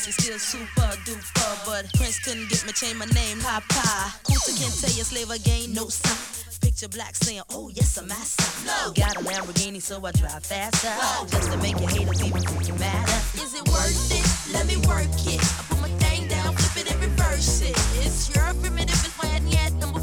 Prince was still super duper, but Prince couldn't get me change my name, Papa. Kuta can't tell you slave again, no sign. Picture black saying, oh yes, I'm master. No. Got a Lamborghini, so I drive faster. Whoa. Just to make your haters even freaking matter. Is it worth it? Let me work it. I put my thing down, flip it and reverse it. It's your primitive, it's why I number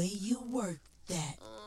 way you work that.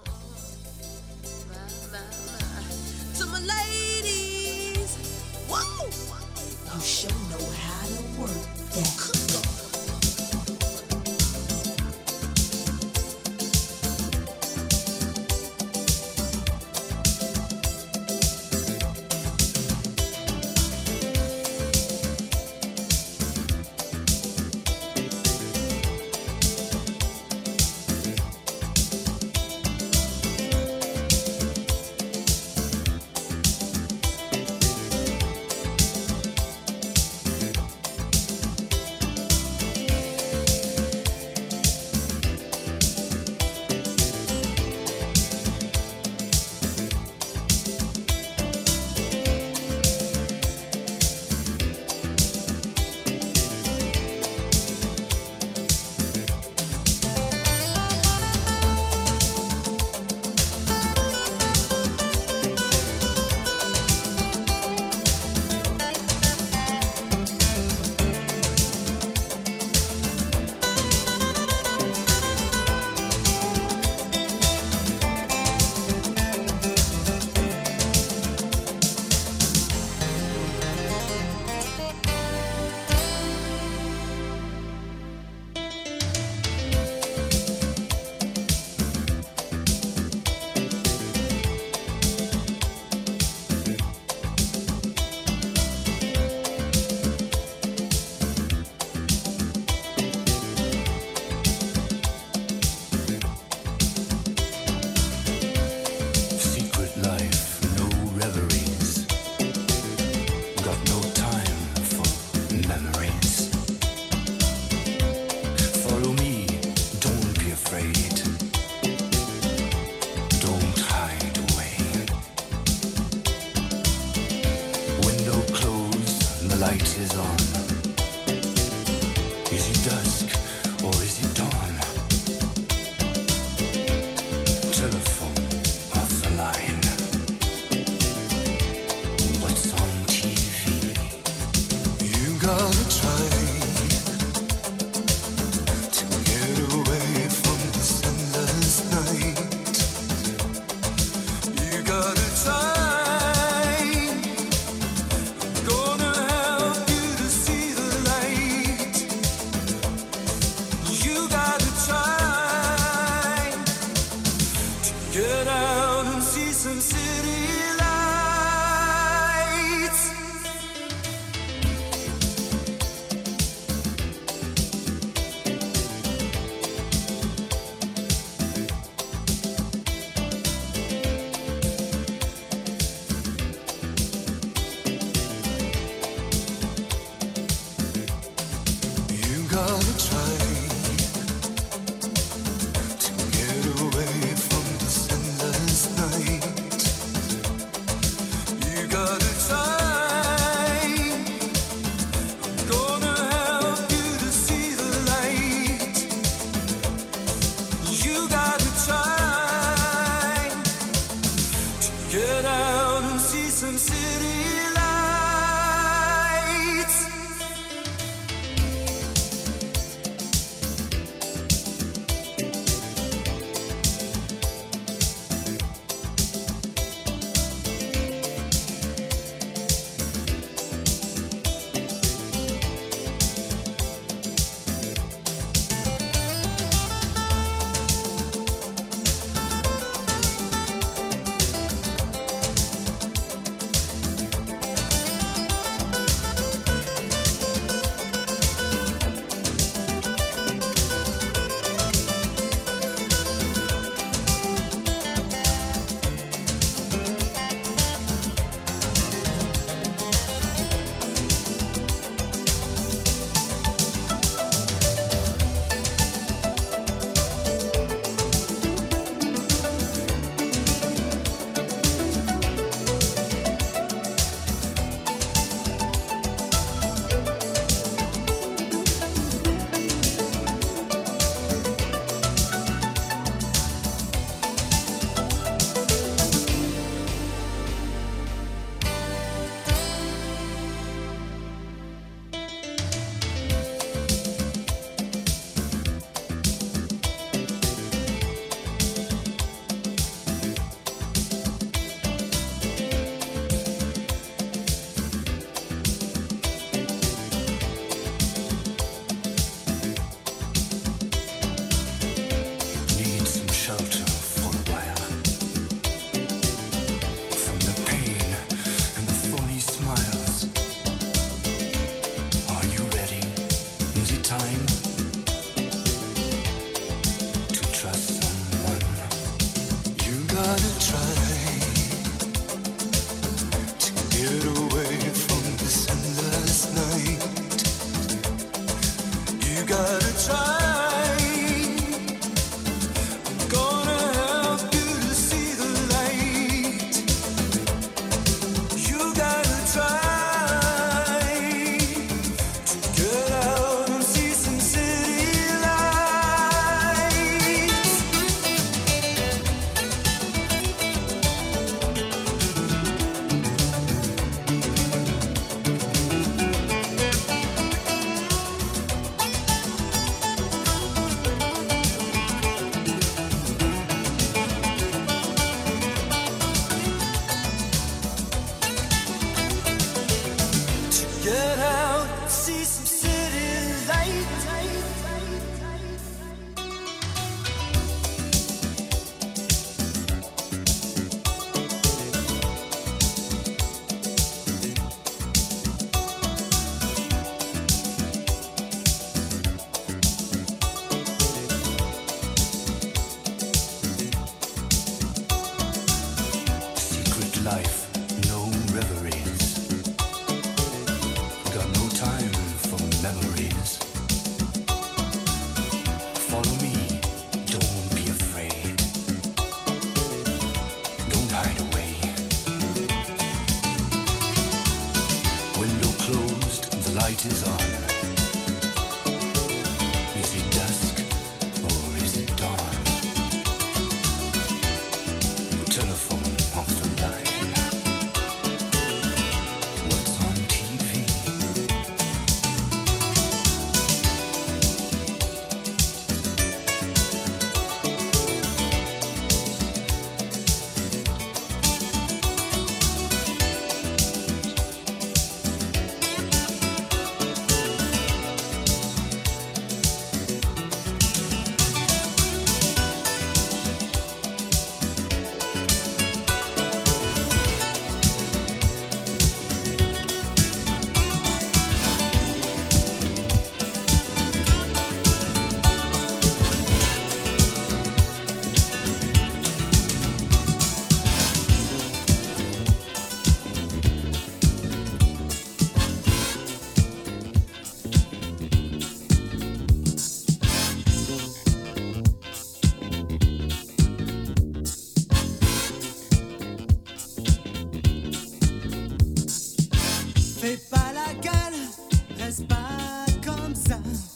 Comme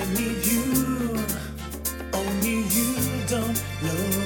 I need you, only you don't notice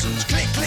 fat persons, click,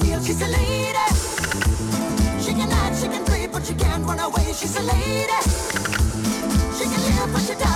feel she's a lady. She can act, she can play, but she can't run away. She's a lady. She can live, but she dies.